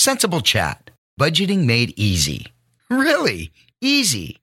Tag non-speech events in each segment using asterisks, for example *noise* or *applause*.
Sensible Chat. Budgeting made easy. Really easy.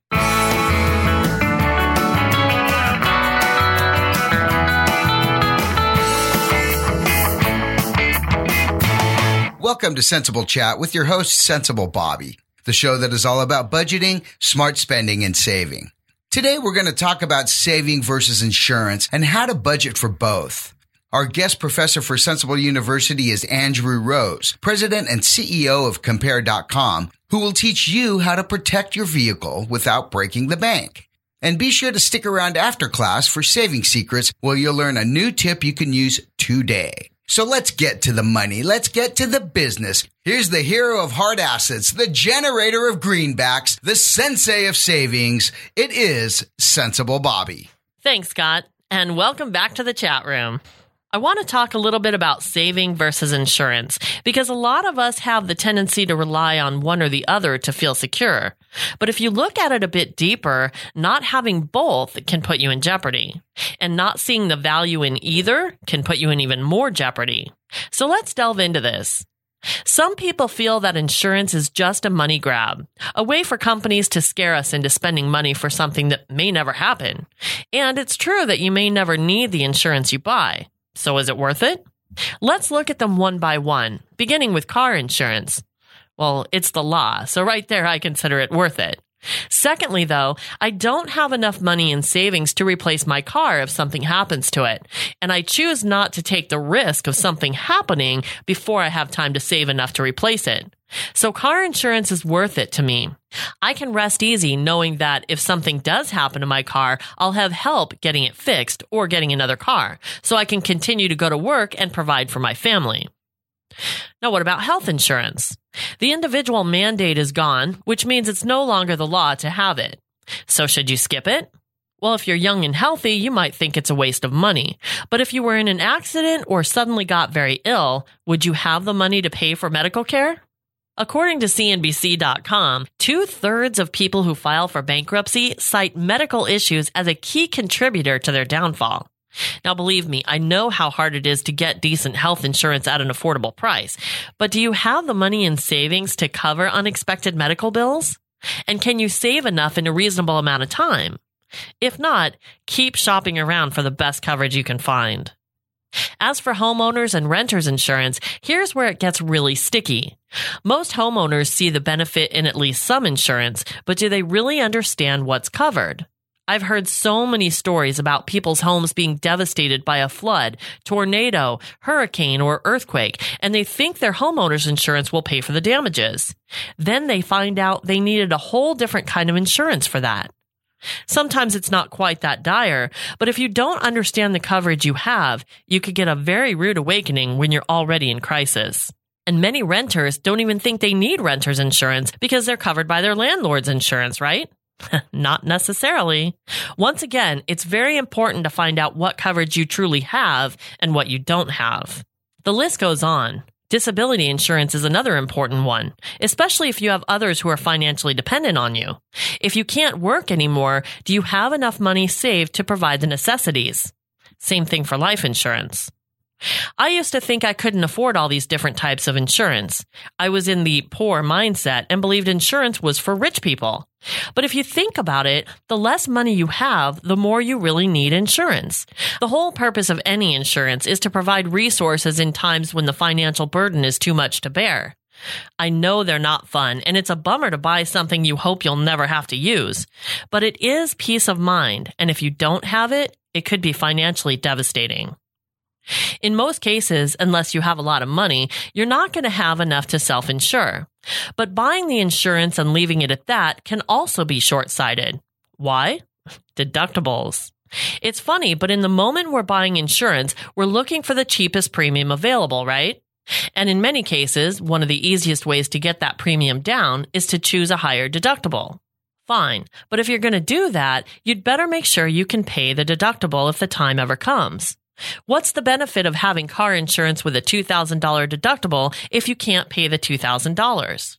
Welcome to Sensible Chat with your host, Sensible Bobby, the show that is all about budgeting, smart spending, and saving. Today, we're going to talk about saving versus insurance and how to budget for both. Our guest professor for Sensible University is Andrew Rose, president and CEO of Compare.com, who will teach you how to protect your vehicle without breaking the bank. And be sure to stick around after class for saving secrets where you'll learn a new tip you can use today. So let's get to the money. Let's get to the business. Here's the hero of hard assets, the generator of greenbacks, the sensei of savings. It is Sensible Bobby. Thanks, Scott, and welcome back to the chat room. I want to talk a little bit about saving versus insurance because a lot of us have the tendency to rely on one or the other to feel secure. But if you look at it a bit deeper, not having both can put you in jeopardy. And not seeing the value in either can put you in even more jeopardy. So let's delve into this. Some people feel that insurance is just a money grab, a way for companies to scare us into spending money for something that may never happen. And it's true that you may never need the insurance you buy. So is it worth it? Let's look at them one by one, beginning with car insurance. Well, it's the law, so right there I consider it worth it. Secondly, though, I don't have enough money in savings to replace my car if something happens to it, and I choose not to take the risk of something happening before I have time to save enough to replace it. So car insurance is worth it to me. I can rest easy knowing that if something does happen to my car, I'll have help getting it fixed or getting another car, so I can continue to go to work and provide for my family. Now, what about health insurance? The individual mandate is gone, which means it's no longer the law to have it. So should you skip it? Well, if you're young and healthy, you might think it's a waste of money. But if you were in an accident or suddenly got very ill, would you have the money to pay for medical care? According to CNBC.com, two thirds of people who file for bankruptcy cite medical issues as a key contributor to their downfall. Now, believe me, I know how hard it is to get decent health insurance at an affordable price, but do you have the money in savings to cover unexpected medical bills? And can you save enough in a reasonable amount of time? If not, keep shopping around for the best coverage you can find. As for homeowners and renters insurance, here's where it gets really sticky. Most homeowners see the benefit in at least some insurance, but do they really understand what's covered? I've heard so many stories about people's homes being devastated by a flood, tornado, hurricane, or earthquake, and they think their homeowner's insurance will pay for the damages. Then they find out they needed a whole different kind of insurance for that. Sometimes it's not quite that dire, but if you don't understand the coverage you have, you could get a very rude awakening when you're already in crisis. And many renters don't even think they need renter's insurance because they're covered by their landlord's insurance, right? *laughs* Not necessarily. Once again, it's very important to find out what coverage you truly have and what you don't have. The list goes on. Disability insurance is another important one, especially if you have others who are financially dependent on you. If you can't work anymore, do you have enough money saved to provide the necessities? Same thing for life insurance. I used to think I couldn't afford all these different types of insurance. I was in the poor mindset and believed insurance was for rich people. But if you think about it, the less money you have, the more you really need insurance. The whole purpose of any insurance is to provide resources in times when the financial burden is too much to bear. I know they're not fun, and it's a bummer to buy something you hope you'll never have to use. But it is peace of mind, and if you don't have it, it could be financially devastating. In most cases, unless you have a lot of money, you're not going to have enough to self insure. But buying the insurance and leaving it at that can also be short sighted. Why? *laughs* Deductibles. It's funny, but in the moment we're buying insurance, we're looking for the cheapest premium available, right? And in many cases, one of the easiest ways to get that premium down is to choose a higher deductible. Fine, but if you're going to do that, you'd better make sure you can pay the deductible if the time ever comes. What's the benefit of having car insurance with a $2,000 deductible if you can't pay the $2,000?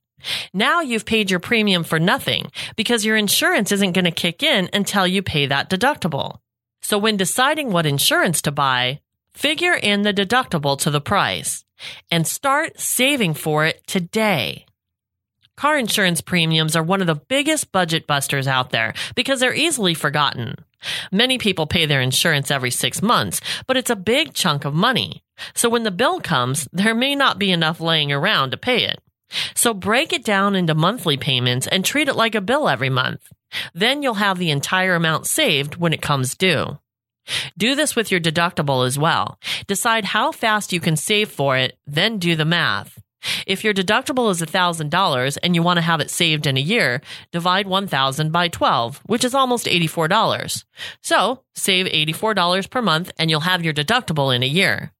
Now you've paid your premium for nothing because your insurance isn't going to kick in until you pay that deductible. So when deciding what insurance to buy, figure in the deductible to the price. and start saving for it today. Car insurance premiums are one of the biggest budget busters out there because they're easily forgotten. Many people pay their insurance every six months, but it's a big chunk of money. So when the bill comes, there may not be enough laying around to pay it. So break it down into monthly payments and treat it like a bill every month. Then you'll have the entire amount saved when it comes due. Do this with your deductible as well. Decide how fast you can save for it, then do the math. If your deductible is $1,000 and you want to have it saved in a year, divide 1,000 by 12, which is almost $84. So save $84 per month and you'll have your deductible in a year.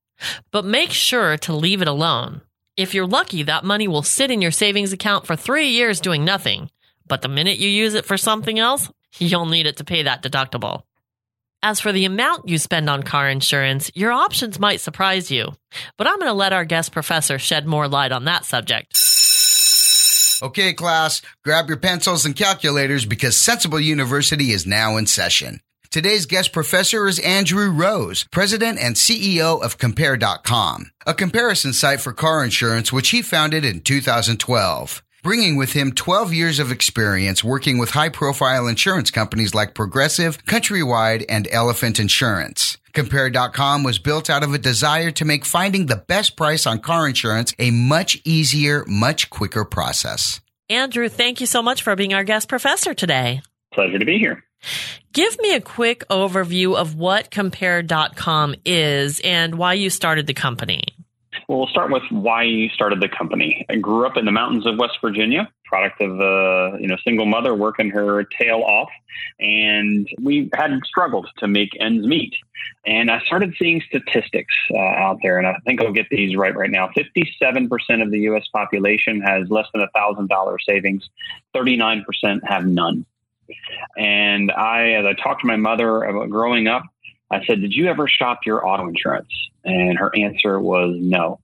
But make sure to leave it alone. If you're lucky, that money will sit in your savings account for three years doing nothing. But the minute you use it for something else, *laughs* you'll need it to pay that deductible. As for the amount you spend on car insurance, your options might surprise you. But I'm going to let our guest professor shed more light on that subject. Okay, class, grab your pencils and calculators because Sensible University is now in session. Today's guest professor is Andrew Rose, president and CEO of Compare.com, a comparison site for car insurance which he founded in 2012 bringing with him 12 years of experience working with high profile insurance companies like Progressive, Countrywide, and Elephant Insurance. Compare.com was built out of a desire to make finding the best price on car insurance a much easier, much quicker process. Andrew, thank you so much for being our guest professor today. Pleasure to be here. Give me a quick overview of what Compare.com is and why you started the company. Well, we'll start with why you started the company. I grew up in the mountains of West Virginia, product of a you know single mother working her tail off, and we had struggled to make ends meet. And I started seeing statistics uh, out there, and I think I'll get these right right now. Fifty-seven percent of the U.S. population has less than a thousand dollar savings. Thirty-nine percent have none. And I, as I talked to my mother about growing up, I said, Did you ever shop your auto insurance? And her answer was no.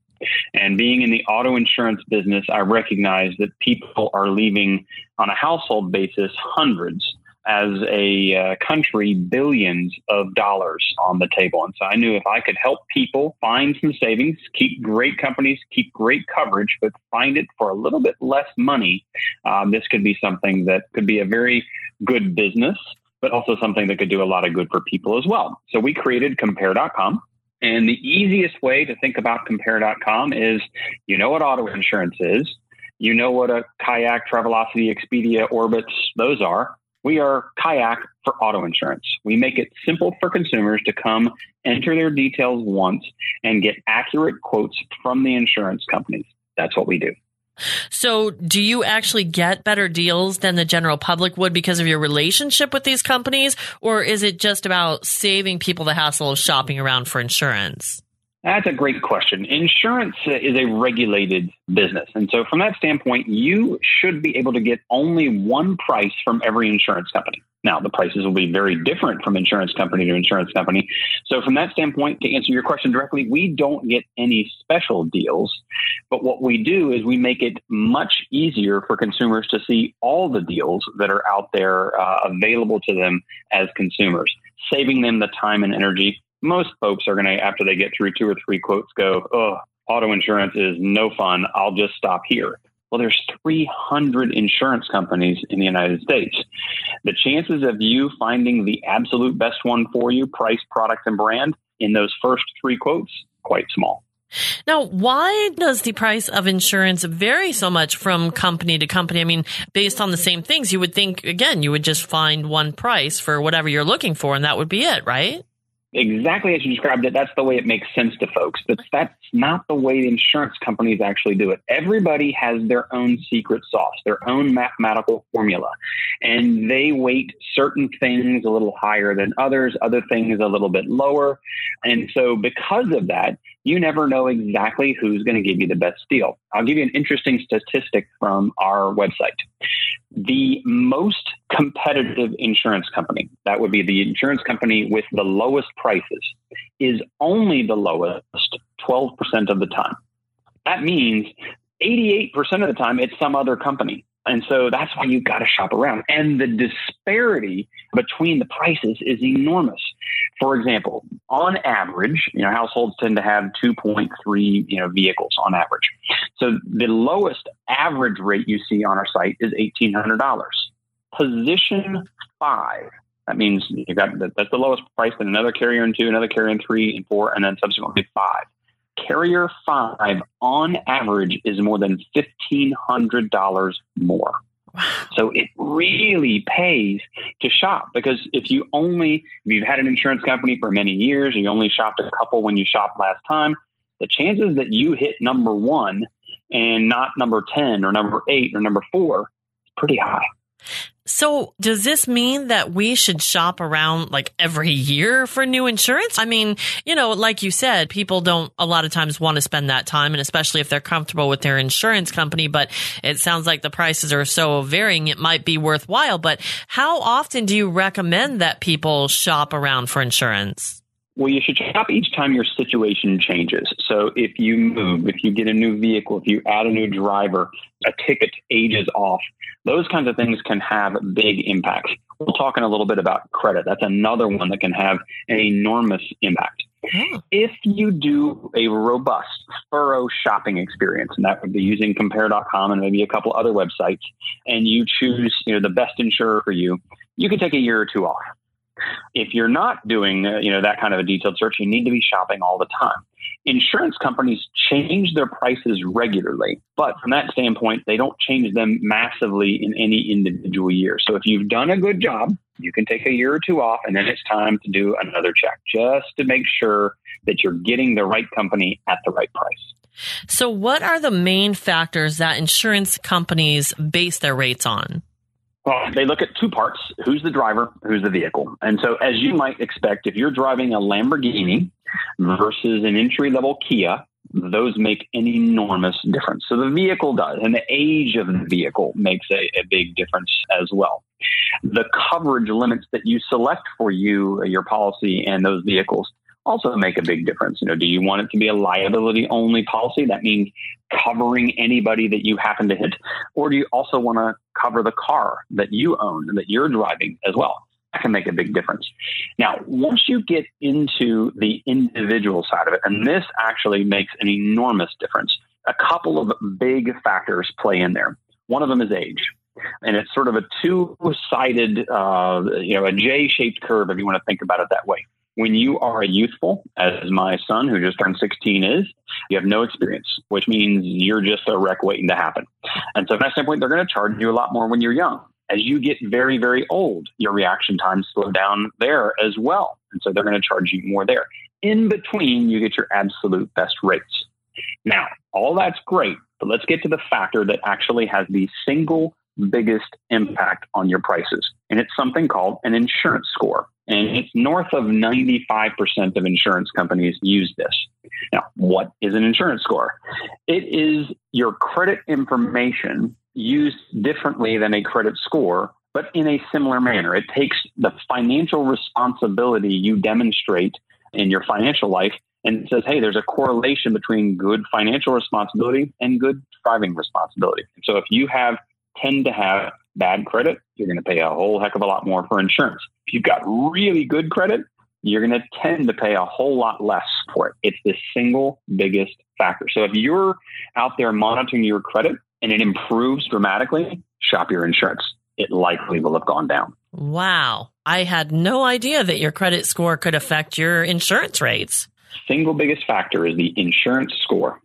And being in the auto insurance business, I recognize that people are leaving on a household basis hundreds as a uh, country billions of dollars on the table. And so I knew if I could help people find some savings, keep great companies, keep great coverage, but find it for a little bit less money, um, this could be something that could be a very good business but also something that could do a lot of good for people as well. So we created compare.com. And the easiest way to think about compare.com is you know what auto insurance is, you know what a kayak, Travelocity, Expedia, Orbitz, those are. We are kayak for auto insurance. We make it simple for consumers to come, enter their details once, and get accurate quotes from the insurance companies. That's what we do. So, do you actually get better deals than the general public would because of your relationship with these companies? Or is it just about saving people the hassle of shopping around for insurance? That's a great question. Insurance uh, is a regulated business. And so, from that standpoint, you should be able to get only one price from every insurance company. Now, the prices will be very different from insurance company to insurance company. So, from that standpoint, to answer your question directly, we don't get any special deals. But what we do is we make it much easier for consumers to see all the deals that are out there uh, available to them as consumers, saving them the time and energy. Most folks are going to, after they get through two or three quotes, go, oh, auto insurance is no fun. I'll just stop here. Well, there's 300 insurance companies in the United States. The chances of you finding the absolute best one for you, price, product, and brand, in those first three quotes, quite small. Now, why does the price of insurance vary so much from company to company? I mean, based on the same things, you would think, again, you would just find one price for whatever you're looking for, and that would be it, right? Exactly as you described it, that's the way it makes sense to folks. But that's not the way insurance companies actually do it. Everybody has their own secret sauce, their own mathematical formula, and they weight certain things a little higher than others, other things a little bit lower. And so, because of that, you never know exactly who's going to give you the best deal. I'll give you an interesting statistic from our website. The most competitive insurance company, that would be the insurance company with the lowest prices, is only the lowest 12% of the time. That means 88% of the time it's some other company. And so that's why you've got to shop around. And the disparity between the prices is enormous. For example, on average, you know, households tend to have 2.3, you know, vehicles on average. So the lowest average rate you see on our site is $1,800. Position five. That means you got that's the lowest price, then another carrier in two, another carrier in three and four, and then subsequently five. Carrier five on average is more than $1,500 more. So it really pays to shop because if you only, if you've had an insurance company for many years, you only shopped a couple when you shopped last time, the chances that you hit number one and not number 10 or number eight or number four is pretty high. So, does this mean that we should shop around like every year for new insurance? I mean, you know, like you said, people don't a lot of times want to spend that time, and especially if they're comfortable with their insurance company. But it sounds like the prices are so varying, it might be worthwhile. But how often do you recommend that people shop around for insurance? Well, you should shop each time your situation changes. So if you move, if you get a new vehicle, if you add a new driver, a ticket ages off, those kinds of things can have big impacts. We'll talk in a little bit about credit. That's another one that can have an enormous impact. Oh. If you do a robust, thorough shopping experience, and that would be using compare.com and maybe a couple other websites, and you choose you know, the best insurer for you, you can take a year or two off. If you're not doing uh, you know that kind of a detailed search, you need to be shopping all the time. Insurance companies change their prices regularly, but from that standpoint, they don't change them massively in any individual year. So if you've done a good job, you can take a year or two off, and then it's time to do another check just to make sure that you're getting the right company at the right price. So, what are the main factors that insurance companies base their rates on? Well, they look at two parts who's the driver, who's the vehicle. And so, as you might expect, if you're driving a Lamborghini versus an entry level Kia, those make an enormous difference. So, the vehicle does, and the age of the vehicle makes a, a big difference as well. The coverage limits that you select for you, your policy, and those vehicles also make a big difference. You know, do you want it to be a liability only policy? That means covering anybody that you happen to hit, or do you also want to cover the car that you own and that you're driving as well? That can make a big difference. Now, once you get into the individual side of it, and this actually makes an enormous difference, a couple of big factors play in there. One of them is age. And it's sort of a two sided, uh, you know, a J shaped curve, if you want to think about it that way when you are youthful, as my son who just turned 16 is, you have no experience, which means you're just a wreck waiting to happen. And so from that standpoint, they're going to charge you a lot more when you're young. As you get very, very old, your reaction times slow down there as well. And so they're going to charge you more there. In between, you get your absolute best rates. Now, all that's great, but let's get to the factor that actually has the single biggest impact on your prices. And it's something called an insurance score. And it's north of 95% of insurance companies use this. Now, what is an insurance score? It is your credit information used differently than a credit score, but in a similar manner. It takes the financial responsibility you demonstrate in your financial life and says, hey, there's a correlation between good financial responsibility and good driving responsibility. So if you have tend to have bad credit, you're going to pay a whole heck of a lot more for insurance. If you've got really good credit, you're going to tend to pay a whole lot less for it. It's the single biggest factor. So if you're out there monitoring your credit and it improves dramatically, shop your insurance. It likely will have gone down. Wow. I had no idea that your credit score could affect your insurance rates. Single biggest factor is the insurance score.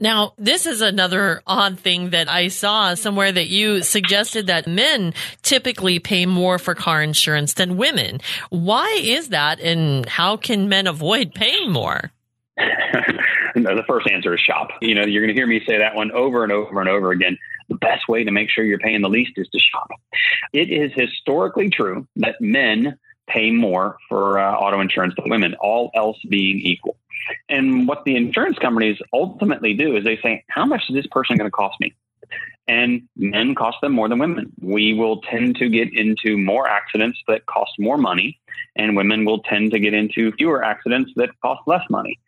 Now, this is another odd thing that I saw somewhere that you suggested that men typically pay more for car insurance than women. Why is that and how can men avoid paying more? *laughs* the first answer is shop. You know, you're going to hear me say that one over and over and over again. The best way to make sure you're paying the least is to shop. It is historically true that men pay more for uh, auto insurance than women, all else being equal. And what the insurance companies ultimately do is they say, how much is this person going to cost me? And men cost them more than women. We will tend to get into more accidents that cost more money, and women will tend to get into fewer accidents that cost less money.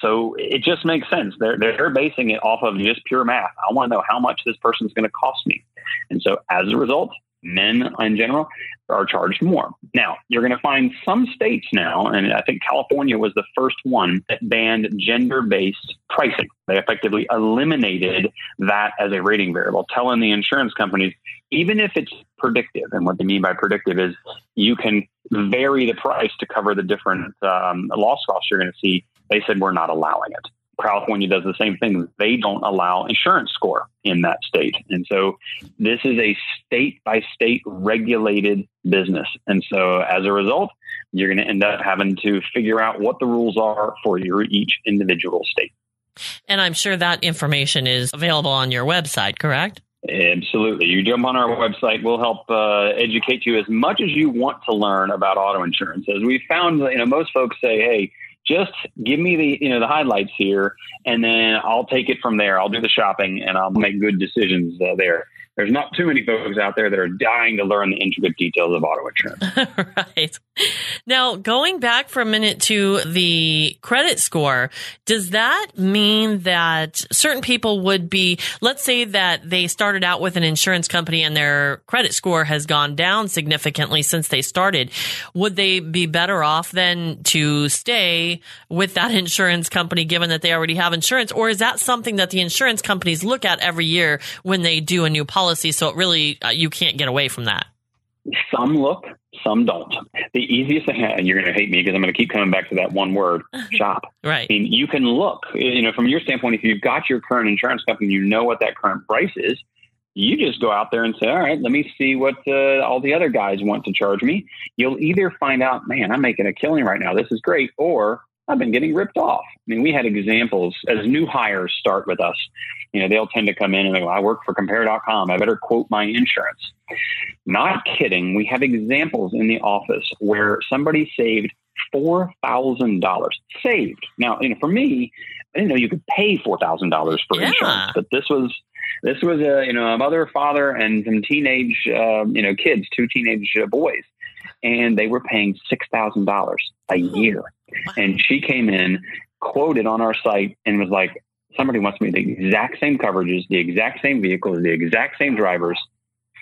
So it just makes sense. They're, they're basing it off of just pure math. I want to know how much this person's going to cost me. And so as a result, men in general are charged more. Now, you're going to find some states now, and I think California was the first one that banned gender based pricing. They effectively eliminated that as a rating variable, telling the insurance companies, even if it's predictive, and what they mean by predictive is you can vary the price to cover the different um, loss costs you're going to see. They said, we're not allowing it. California does the same thing. They don't allow insurance score in that state. And so this is a state by state regulated business. And so as a result, you're going to end up having to figure out what the rules are for your each individual state. And I'm sure that information is available on your website, correct? Absolutely. You jump on our website. We'll help uh, educate you as much as you want to learn about auto insurance. As we found, you know, most folks say, "Hey, just give me the you know the highlights here and then i'll take it from there. I'll do the shopping and i'll make good decisions uh, there there's not too many folks out there that are dying to learn the intricate details of auto insurance. *laughs* right. Now, going back for a minute to the credit score, does that mean that certain people would be, let's say that they started out with an insurance company and their credit score has gone down significantly since they started. Would they be better off then to stay with that *laughs* insurance company given that they already have insurance? Or is that something that the insurance companies look at every year when they do a new policy? Policy, so it really uh, you can't get away from that. Some look, some don't. The easiest thing, and you're going to hate me because I'm going to keep coming back to that one word: *laughs* shop. right. I mean, you can look. You know, from your standpoint, if you've got your current insurance company, you know what that current price is. You just go out there and say, "All right, let me see what uh, all the other guys want to charge me." You'll either find out, "Man, I'm making a killing right now. This is great," or I've been getting ripped off. I mean, we had examples as new hires start with us. You know, they'll tend to come in and they go, I work for compare.com. I better quote my insurance. Not kidding. We have examples in the office where somebody saved $4,000 saved. Now, you know, for me, I didn't know you could pay $4,000 for yeah. insurance, but this was, this was a, you know, a mother, father, and some teenage, uh, you know, kids, two teenage uh, boys, and they were paying $6,000 a year and she came in, quoted on our site, and was like, somebody wants me the exact same coverages, the exact same vehicles, the exact same drivers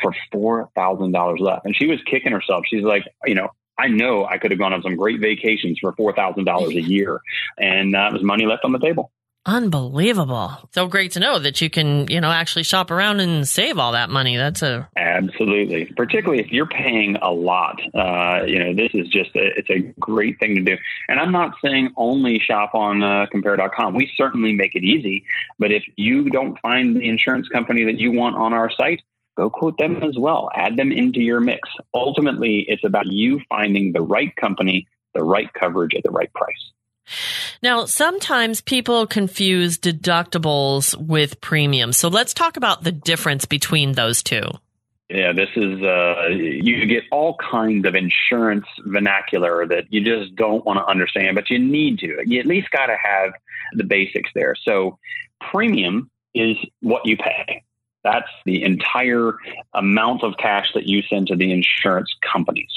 for $4,000 left. And she was kicking herself. She's like, you know, I know I could have gone on some great vacations for $4,000 a *laughs* year. And that uh, was money left on the table. Unbelievable. So great to know that you can, you know, actually shop around and save all that money. That's a absolutely, particularly if you're paying a lot. Uh, you know, this is just a, it's a great thing to do. And I'm not saying only shop on uh, compare.com. We certainly make it easy, but if you don't find the insurance company that you want on our site, go quote them as well. Add them into your mix. Ultimately, it's about you finding the right company, the right coverage at the right price. Now, sometimes people confuse deductibles with premiums. So let's talk about the difference between those two. Yeah, this is, uh, you get all kinds of insurance vernacular that you just don't want to understand, but you need to. You at least got to have the basics there. So, premium is what you pay. That's the entire amount of cash that you send to the insurance companies.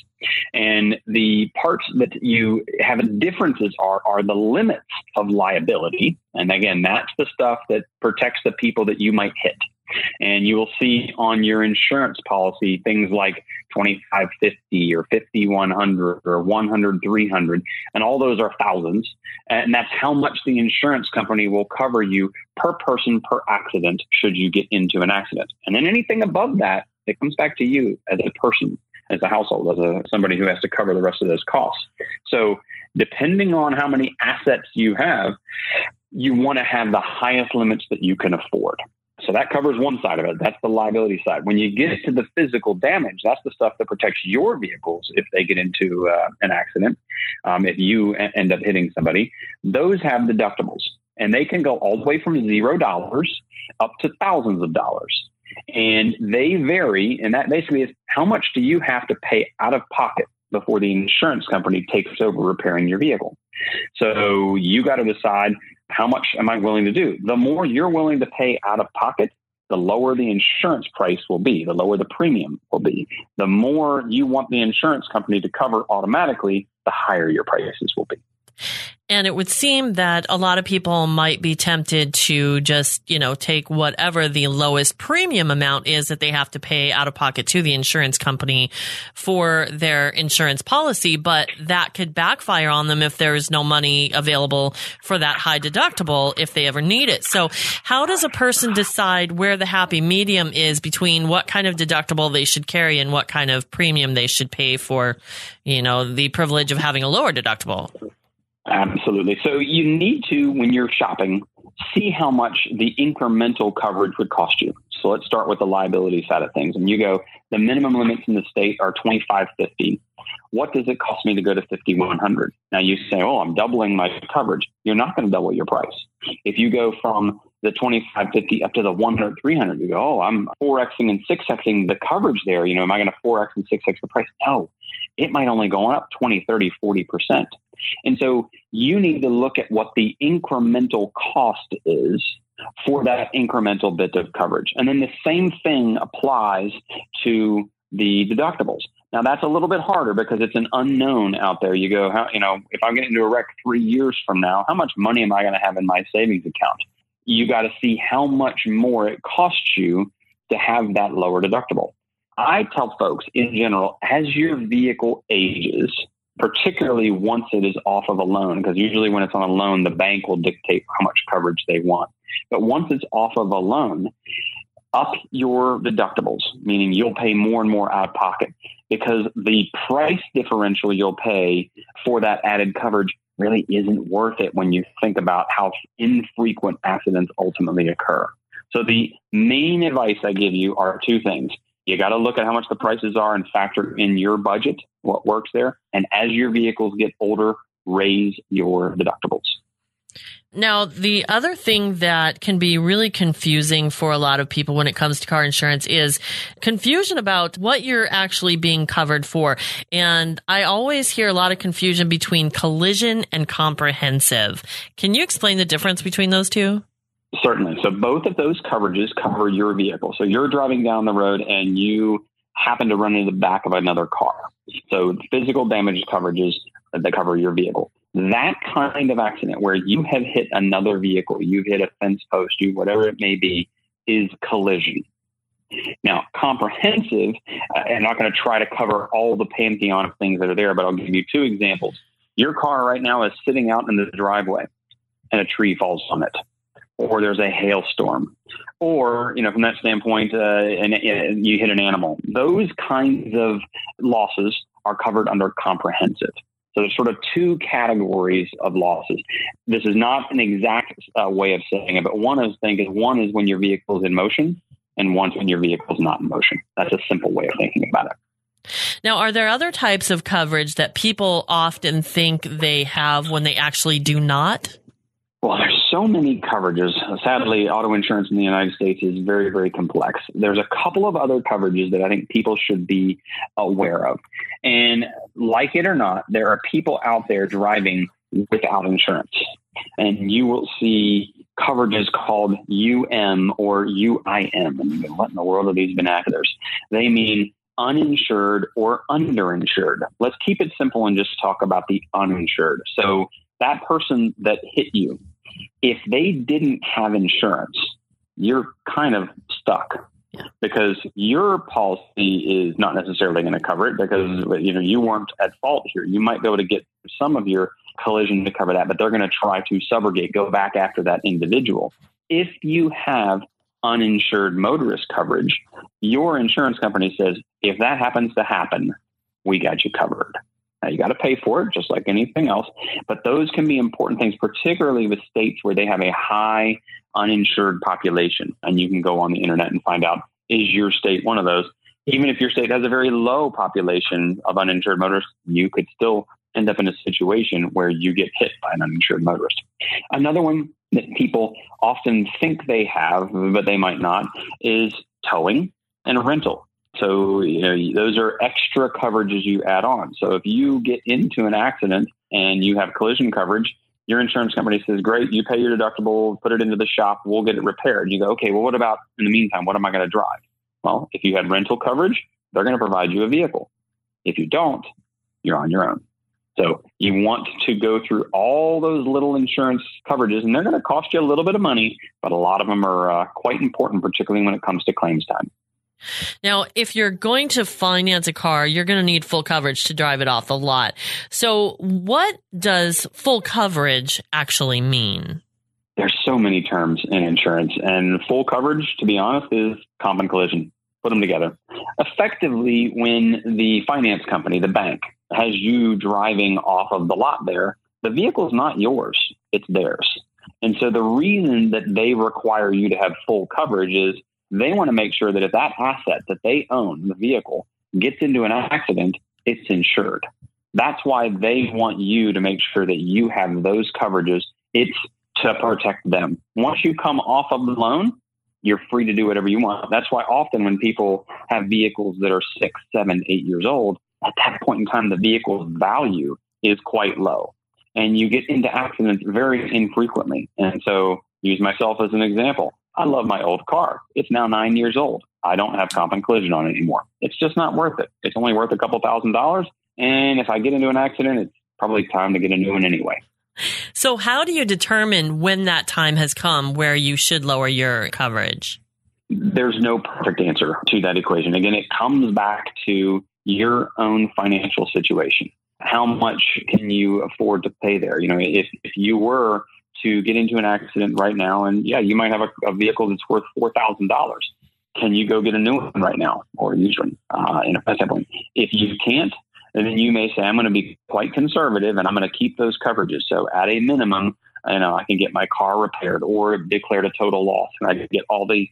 And the parts that you have differences are are the limits of liability. And again, that's the stuff that protects the people that you might hit. And you will see on your insurance policy things like 2550 or 5100 or 100 300 and all those are thousands and that's how much the insurance company will cover you per person per accident should you get into an accident. And then anything above that it comes back to you as a person as a household, as a somebody who has to cover the rest of those costs. So depending on how many assets you have, you want to have the highest limits that you can afford. So that covers one side of it. That's the liability side. When you get to the physical damage, that's the stuff that protects your vehicles if they get into uh, an accident, um, if you end up hitting somebody. Those have deductibles, and they can go all the way from zero dollars up to thousands of dollars and they vary. And that basically is how much do you have to pay out of pocket before the insurance company takes over repairing your vehicle? So you got to decide how much am I willing to do? The more you're willing to pay out of pocket, the lower the insurance price will be, the lower the premium will be. The more you want the insurance company to cover automatically, the higher your prices will be. And it would seem that a lot of people might be tempted to just, you know, take whatever the lowest premium amount is that they have to pay out of pocket to the insurance company for their insurance policy. But that could backfire on them if there is no money available for that high deductible if they ever need it. So how does a person decide where the happy medium is between what kind of deductible they should carry and what kind of premium they should pay for, you know, the privilege of having a lower deductible? Absolutely. So you need to, when you're shopping, see how much the incremental coverage would cost you. So let's start with the liability side of things. And you go, the minimum limits in the state are 2550. What does it cost me to go to 5100? Now you say, oh, I'm doubling my coverage. You're not going to double your price. If you go from the 2550 up to the 100, 300, you go, oh, I'm 4Xing and 6Xing the coverage there. You know, am I going to 4X and 6X the price? No, it might only go up 20, 30, 40%. And so you need to look at what the incremental cost is for that incremental bit of coverage. And then the same thing applies to the deductibles. Now that's a little bit harder because it's an unknown out there. You go, how, you know, if I'm getting into a wreck three years from now, how much money am I going to have in my savings account? You got to see how much more it costs you to have that lower deductible. I tell folks in general, as your vehicle ages, particularly once it is off of a loan, because usually when it's on a loan, the bank will dictate how much coverage they want. But once it's off of a loan, up your deductibles, meaning you'll pay more and more out of pocket because the price differential you'll pay for that added coverage really isn't worth it when you think about how infrequent accidents ultimately occur. So the main advice I give you are two things. You got to look at how much the prices are and factor in your budget, what works there. And as your vehicles get older, raise your deductibles. Now, the other thing that can be really confusing for a lot of people when it comes to car insurance is confusion about what you're actually being covered for. And I always hear a lot of confusion between collision and comprehensive. Can you explain the difference between those two? Certainly. So both of those coverages cover your vehicle. So you're driving down the road and you happen to run into the back of another car. So physical damage coverages that cover your vehicle. That kind of accident where you have hit another vehicle, you've hit a fence post, you whatever it may be, is collision. Now, comprehensive, uh, I'm not going to try to cover all the pantheon of things that are there, but I'll give you two examples. Your car right now is sitting out in the driveway and a tree falls on it or there's a hailstorm, or you know, from that standpoint, uh, and, and you hit an animal. Those kinds of losses are covered under comprehensive. So there's sort of two categories of losses. This is not an exact uh, way of saying it, but one is thinking is one is when your vehicle is in motion, and one's when your vehicle is not in motion. That's a simple way of thinking about it. Now, are there other types of coverage that people often think they have when they actually do not? Well, there's so many coverages. Sadly, auto insurance in the United States is very, very complex. There's a couple of other coverages that I think people should be aware of. And like it or not, there are people out there driving without insurance. And you will see coverages called UM or UIM. And what in the world are these vernaculars? They mean uninsured or underinsured. Let's keep it simple and just talk about the uninsured. So that person that hit you if they didn't have insurance, you're kind of stuck because your policy is not necessarily going to cover it because you know you weren't at fault here. You might be able to get some of your collision to cover that, but they're going to try to subrogate, go back after that individual. If you have uninsured motorist coverage, your insurance company says if that happens to happen, we got you covered. Now, you got to pay for it, just like anything else. But those can be important things, particularly with states where they have a high uninsured population. And you can go on the internet and find out is your state one of those? Even if your state has a very low population of uninsured motorists, you could still end up in a situation where you get hit by an uninsured motorist. Another one that people often think they have, but they might not, is towing and rental. So, you know, those are extra coverages you add on. So if you get into an accident and you have collision coverage, your insurance company says, great, you pay your deductible, put it into the shop, we'll get it repaired. You go, okay, well, what about in the meantime? What am I going to drive? Well, if you had rental coverage, they're going to provide you a vehicle. If you don't, you're on your own. So you want to go through all those little insurance coverages, and they're going to cost you a little bit of money, but a lot of them are uh, quite important, particularly when it comes to claims time. Now, if you're going to finance a car, you're going to need full coverage to drive it off the lot. So, what does full coverage actually mean? There's so many terms in insurance, and full coverage, to be honest, is comp and collision. Put them together. Effectively, when the finance company, the bank, has you driving off of the lot there, the vehicle is not yours, it's theirs. And so the reason that they require you to have full coverage is they want to make sure that if that asset that they own, the vehicle, gets into an accident, it's insured. That's why they want you to make sure that you have those coverages. It's to protect them. Once you come off of the loan, you're free to do whatever you want. That's why often when people have vehicles that are six, seven, eight years old, at that point in time, the vehicle's value is quite low. And you get into accidents very infrequently. And so, use myself as an example. I love my old car. It's now nine years old. I don't have comp and collision on it anymore. It's just not worth it. It's only worth a couple thousand dollars. And if I get into an accident, it's probably time to get a new one anyway. So, how do you determine when that time has come where you should lower your coverage? There's no perfect answer to that equation. Again, it comes back to your own financial situation. How much can you afford to pay there? You know, if, if you were to get into an accident right now, and yeah, you might have a, a vehicle that's worth four thousand dollars. Can you go get a new one right now or a used one uh, in a standpoint? If you can't, then you may say, I'm going to be quite conservative and I'm going to keep those coverages. So at a minimum, you know, I can get my car repaired or declared a total loss and I get all the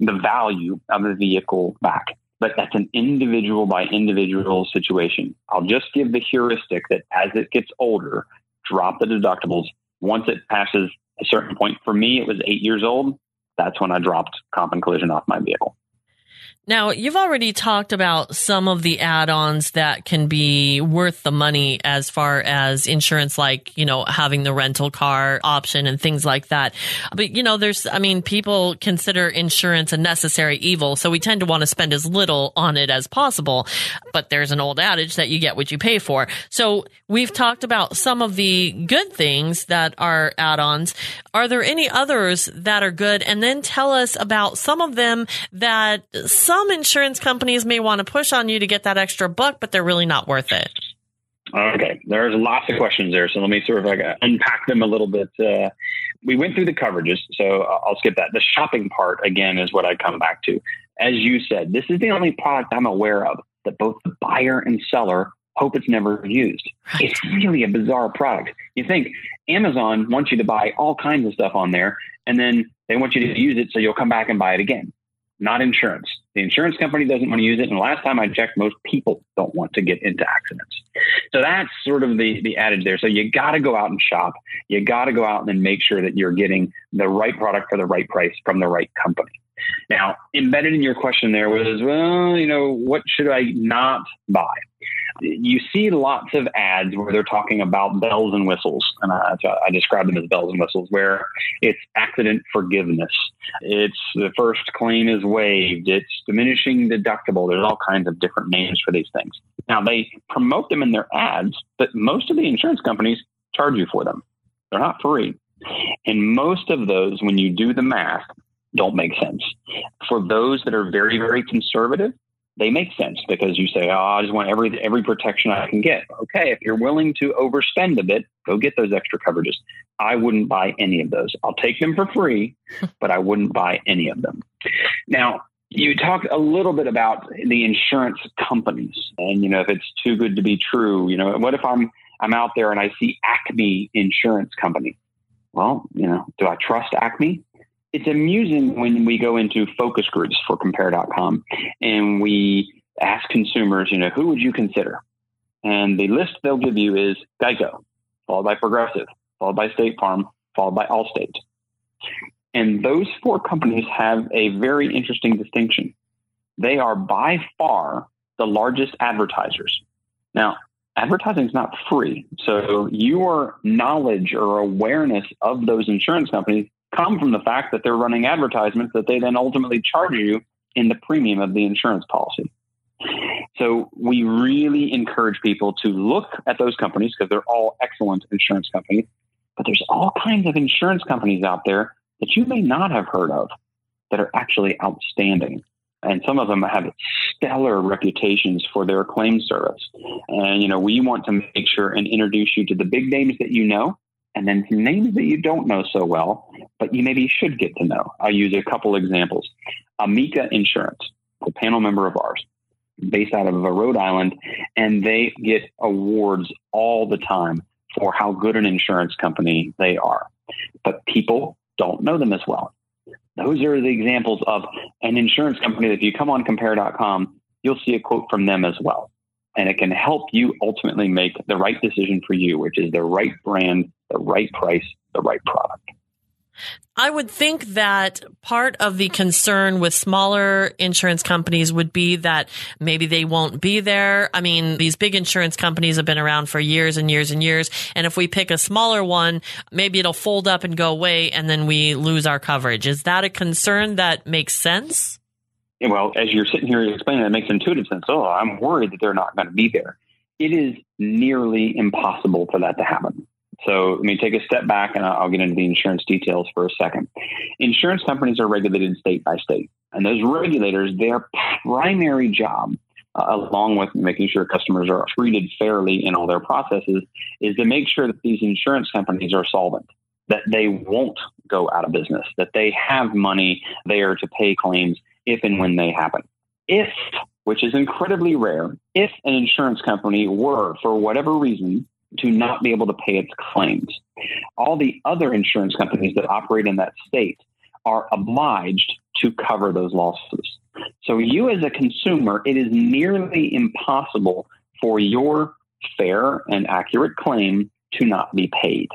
the value of the vehicle back. But that's an individual by individual situation. I'll just give the heuristic that as it gets older, drop the deductibles once it passes a certain point, for me, it was eight years old. That's when I dropped comp and collision off my vehicle. Now, you've already talked about some of the add-ons that can be worth the money as far as insurance, like, you know, having the rental car option and things like that. But, you know, there's, I mean, people consider insurance a necessary evil. So we tend to want to spend as little on it as possible. But there's an old adage that you get what you pay for. So we've talked about some of the good things that are add-ons. Are there any others that are good? And then tell us about some of them that some insurance companies may want to push on you to get that extra buck, but they're really not worth it. Okay, there's lots of questions there, so let me sort of like unpack them a little bit. Uh, we went through the coverages, so I'll skip that. The shopping part again is what I come back to. As you said, this is the only product I'm aware of that both the buyer and seller hope it's never used. Right. It's really a bizarre product. You think Amazon wants you to buy all kinds of stuff on there, and then they want you to use it so you'll come back and buy it again not insurance. The insurance company doesn't want to use it. And last time I checked, most people don't want to get into accidents. So that's sort of the, the adage there. So you got to go out and shop. You got to go out and make sure that you're getting the right product for the right price from the right company. Now, embedded in your question there was, well, you know, what should I not buy? You see lots of ads where they're talking about bells and whistles, and I, I, describe them as bells and whistles, where it's accident forgiveness, it's the first claim is waived, it's diminishing deductible. There's all kinds of different names for these things. Now they promote them in their ads, but most of the insurance companies charge you for them. They're not free, and most of those, when you do the math, don't make sense. For those that are very, very conservative, they make sense because you say, "Oh, I just want every every protection I can get." Okay, if you're willing to overspend a bit, go get those extra coverages. I wouldn't buy any of those. I'll take them for free, *laughs* but I wouldn't buy any of them. Now, you talked a little bit about the insurance companies, and you know, if it's too good to be true, you know, what if I'm I'm out there and I see Acme Insurance Company? Well, you know, do I trust Acme? It's amusing when we go into focus groups for compare.com and we ask consumers, you know, who would you consider? And the list they'll give you is Geico, followed by Progressive, followed by State Farm, followed by Allstate. And those four companies have a very interesting distinction. They are by far the largest advertisers. Now, advertising is not free. So your knowledge or awareness of those insurance companies come from the fact that they're running advertisements that they then ultimately charge you in the premium of the insurance policy. So we really encourage people to look at those companies because they're all excellent insurance companies. But there's all kinds of insurance companies out there that you may not have heard of that are actually outstanding. And some of them have stellar reputations for their claim service. And, you know, we want to make sure and introduce you to the big names that you know and then names that you don't know so well, but you maybe should get to know. I'll use a couple examples. Amica Insurance, a panel member of ours, based out of Rhode Island, and they get awards all the time for how good an insurance company they are. But people don't know them as well. Those are the examples of an insurance company that if you come on compare.com, you'll see a quote from them as well. And it can help you ultimately make the right decision for you, which is the right brand, the right price, the right product. I would think that part of the concern with smaller insurance companies would be that maybe they won't be there. I mean, these big insurance companies have been around for years and years and years. And if we pick a smaller one, maybe it'll fold up and go away and then we lose our coverage. Is that a concern that makes sense? Well, as you're sitting here explaining, it makes intuitive sense. Oh, I'm worried that they're not going to be there. It is nearly impossible for that to happen. So let me take a step back and I'll get into the insurance details for a second. Insurance companies are regulated state by state, and those regulators, their primary job, uh, along with making sure customers are treated fairly in all their processes, is to make sure that these insurance companies are solvent, that they won't go out of business, that they have money there to pay claims if and when they happen. If, which is incredibly rare, if an insurance company were, for whatever reason, to not be able to pay its claims. All the other insurance companies that operate in that state are obliged to cover those losses. So, you as a consumer, it is nearly impossible for your fair and accurate claim to not be paid.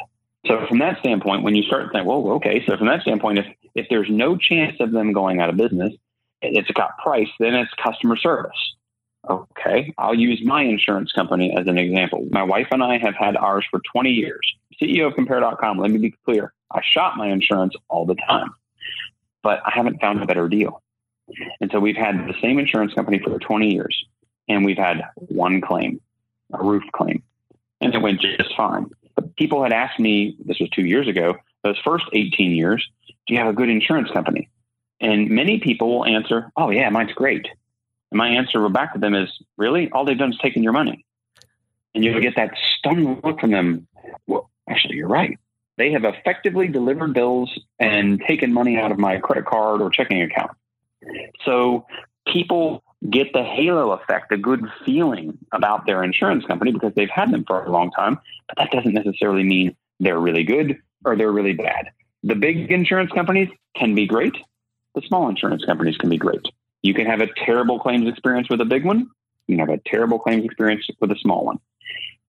So, from that standpoint, when you start thinking, well, okay, so from that standpoint, if, if there's no chance of them going out of business, it's got price, then it's customer service. Okay, I'll use my insurance company as an example. My wife and I have had ours for 20 years. CEO of Compare.com, let me be clear. I shop my insurance all the time, but I haven't found a better deal. And so we've had the same insurance company for 20 years, and we've had one claim, a roof claim, and it went just fine. But people had asked me, this was two years ago, those first 18 years, do you have a good insurance company? And many people will answer, oh, yeah, mine's great. And my answer back to them is, really? All they've done is taken your money. And you'll get that stunned look from them. Well, actually, you're right. They have effectively delivered bills and taken money out of my credit card or checking account. So people get the halo effect, a good feeling about their insurance company because they've had them for a long time. But that doesn't necessarily mean they're really good or they're really bad. The big insurance companies can be great. The small insurance companies can be great. You can have a terrible claims experience with a big one. You can have a terrible claims experience with a small one.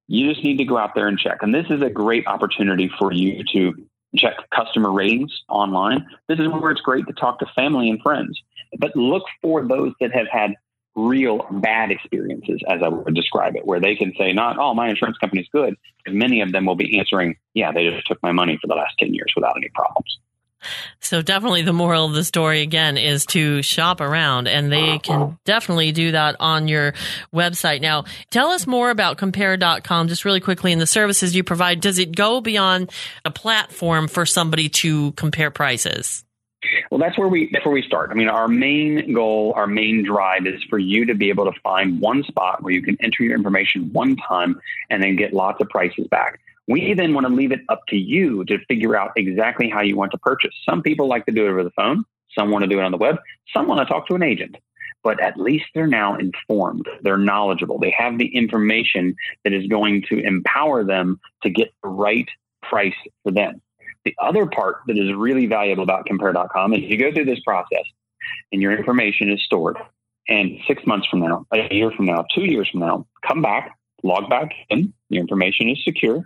You just need to go out there and check. And this is a great opportunity for you to check customer ratings online. This is where it's great to talk to family and friends. But look for those that have had real bad experiences, as I would describe it, where they can say, not, oh, my insurance company's good. And many of them will be answering, yeah, they just took my money for the last 10 years without any problems. So definitely the moral of the story again is to shop around and they can definitely do that on your website. Now, tell us more about compare.com just really quickly and the services you provide. Does it go beyond a platform for somebody to compare prices? Well, that's where we that's where we start. I mean, our main goal, our main drive is for you to be able to find one spot where you can enter your information one time and then get lots of prices back. We then want to leave it up to you to figure out exactly how you want to purchase. Some people like to do it over the phone. Some want to do it on the web. Some want to talk to an agent. But at least they're now informed. They're knowledgeable. They have the information that is going to empower them to get the right price for them. The other part that is really valuable about compare.com is you go through this process and your information is stored. And six months from now, a year from now, two years from now, come back, log back in, your information is secure,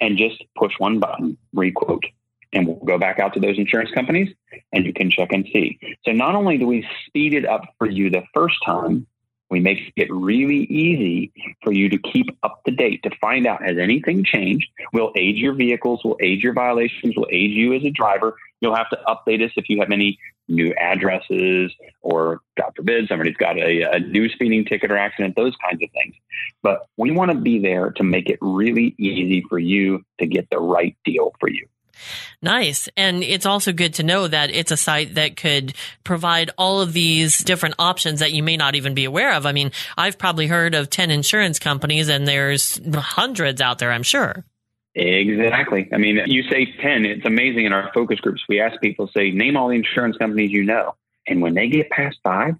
and just push one button, requote. And we'll go back out to those insurance companies and you can check and see. So not only do we speed it up for you the first time, We make it really easy for you to keep up to date, to find out has anything changed. We'll age your vehicles, we'll age your violations, we'll age you as a driver. You'll have to update us if you have any new addresses or, God forbid, somebody's got a, a new speeding ticket or accident, those kinds of things. But we want to be there to make it really easy for you to get the right deal for you. Nice. And it's also good to know that it's a site that could provide all of these different options that you may not even be aware of. I mean, I've probably heard of 10 insurance companies and there's hundreds out there, I'm sure. Exactly. I mean, you say 10, it's amazing in our focus groups. We ask people, say, name all the insurance companies you know. And when they get past five,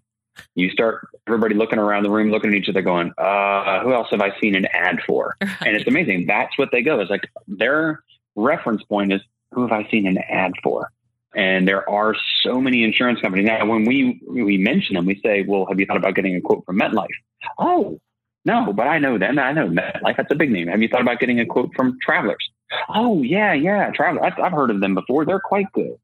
you start everybody looking around the room, looking at each other, going, uh, who else have I seen an ad for? *laughs* Right. And it's amazing. That's what they go. It's like their reference point is who have I seen an ad for? And there are so many insurance companies. Now, when we, we mention them, we say, well, have you thought about getting a quote from MetLife? Oh, no, but I know them. I know MetLife. That's a big name. Have you thought about getting a quote from Travelers? Oh, yeah, yeah, Travelers. I've, I've heard of them before. They're quite good.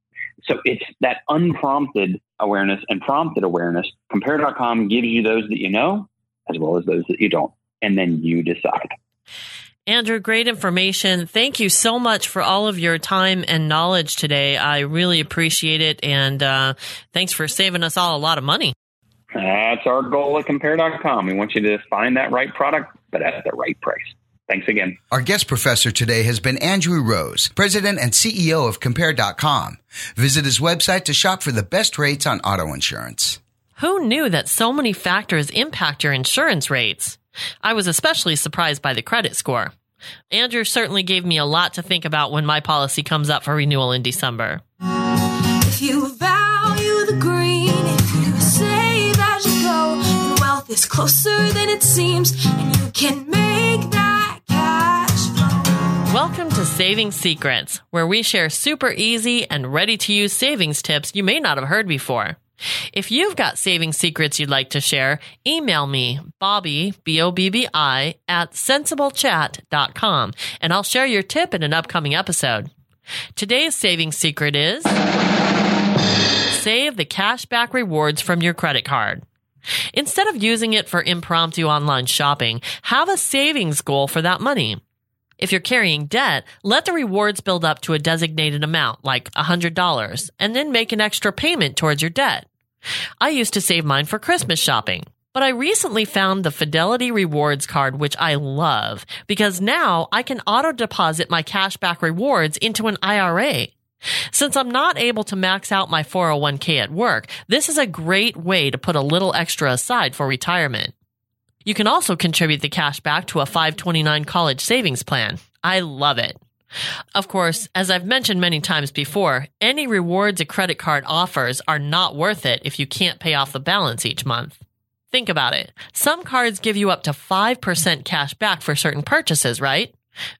So it's that unprompted awareness and prompted awareness. Compare.com gives you those that you know as well as those that you don't. And then you decide. Andrew, great information. Thank you so much for all of your time and knowledge today. I really appreciate it. And uh, thanks for saving us all a lot of money. That's our goal at compare.com. We want you to find that right product, but at the right price. Thanks again. Our guest professor today has been Andrew Rose, president and CEO of compare.com. Visit his website to shop for the best rates on auto insurance. Who knew that so many factors impact your insurance rates? I was especially surprised by the credit score. Andrew certainly gave me a lot to think about when my policy comes up for renewal in December. If you value the green, if you save as you go, then wealth is closer than it seems, and you can make that cash flow. Welcome to Saving Secrets, where we share super easy and ready to use savings tips you may not have heard before. If you've got saving secrets you'd like to share, email me, Bobby, B-O-B-B-I, at sensiblechat.com, and I'll share your tip in an upcoming episode. Today's saving secret is save the cashback rewards from your credit card. Instead of using it for impromptu online shopping, have a savings goal for that money. If you're carrying debt, let the rewards build up to a designated amount, like $100, and then make an extra payment towards your debt. I used to save mine for Christmas shopping, but I recently found the Fidelity Rewards card, which I love, because now I can auto deposit my cashback rewards into an IRA. Since I'm not able to max out my 401k at work, this is a great way to put a little extra aside for retirement. You can also contribute the cash back to a 529 college savings plan. I love it. Of course, as I've mentioned many times before, any rewards a credit card offers are not worth it if you can't pay off the balance each month. Think about it. Some cards give you up to 5% cash back for certain purchases, right?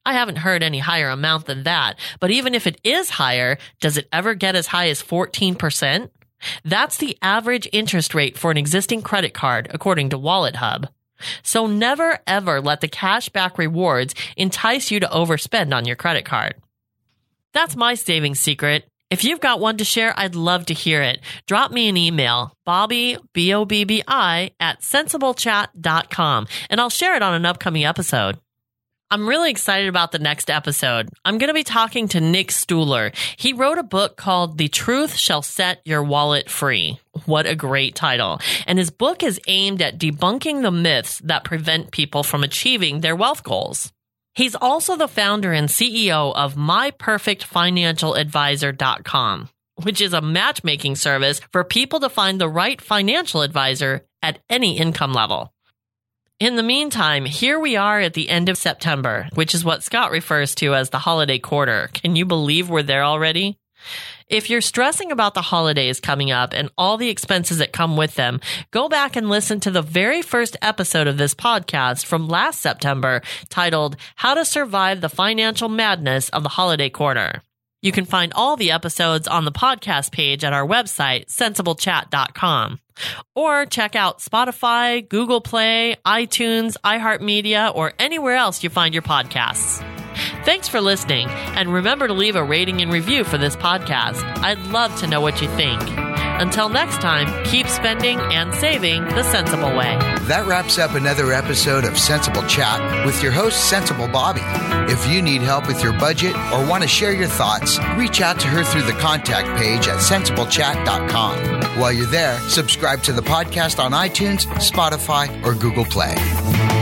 I haven't heard any higher amount than that, but even if it is higher, does it ever get as high as 14%? That's the average interest rate for an existing credit card, according to WalletHub. So never ever let the cashback rewards entice you to overspend on your credit card. That's my savings secret. If you've got one to share, I'd love to hear it. Drop me an email, Bobby, B-O-B-B-I, at sensiblechat.com, and I'll share it on an upcoming episode. I'm really excited about the next episode. I'm going to be talking to Nick Stuhler. He wrote a book called The Truth Shall Set Your Wallet Free. What a great title. And his book is aimed at debunking the myths that prevent people from achieving their wealth goals. He's also the founder and CEO of MyPerfectFinancialAdvisor.com, which is a matchmaking service for people to find the right financial advisor at any income level. In the meantime, here we are at the end of September, which is what Scott refers to as the holiday quarter. Can you believe we're there already? If you're stressing about the holidays coming up and all the expenses that come with them, go back and listen to the very first episode of this podcast from last September titled How to Survive the Financial Madness of the Holiday Quarter. You can find all the episodes on the podcast page at our website, sensiblechat.com. Or check out Spotify, Google Play, iTunes, iHeartMedia, or anywhere else you find your podcasts. Thanks for listening, and remember to leave a rating and review for this podcast. I'd love to know what you think. Until next time, keep spending and saving the sensible way. That wraps up another episode of Sensible Chat with your host, Sensible Bobby. If you need help with your budget or want to share your thoughts, reach out to her through the contact page at sensiblechat.com. While you're there, subscribe to the podcast on iTunes, Spotify, or Google Play.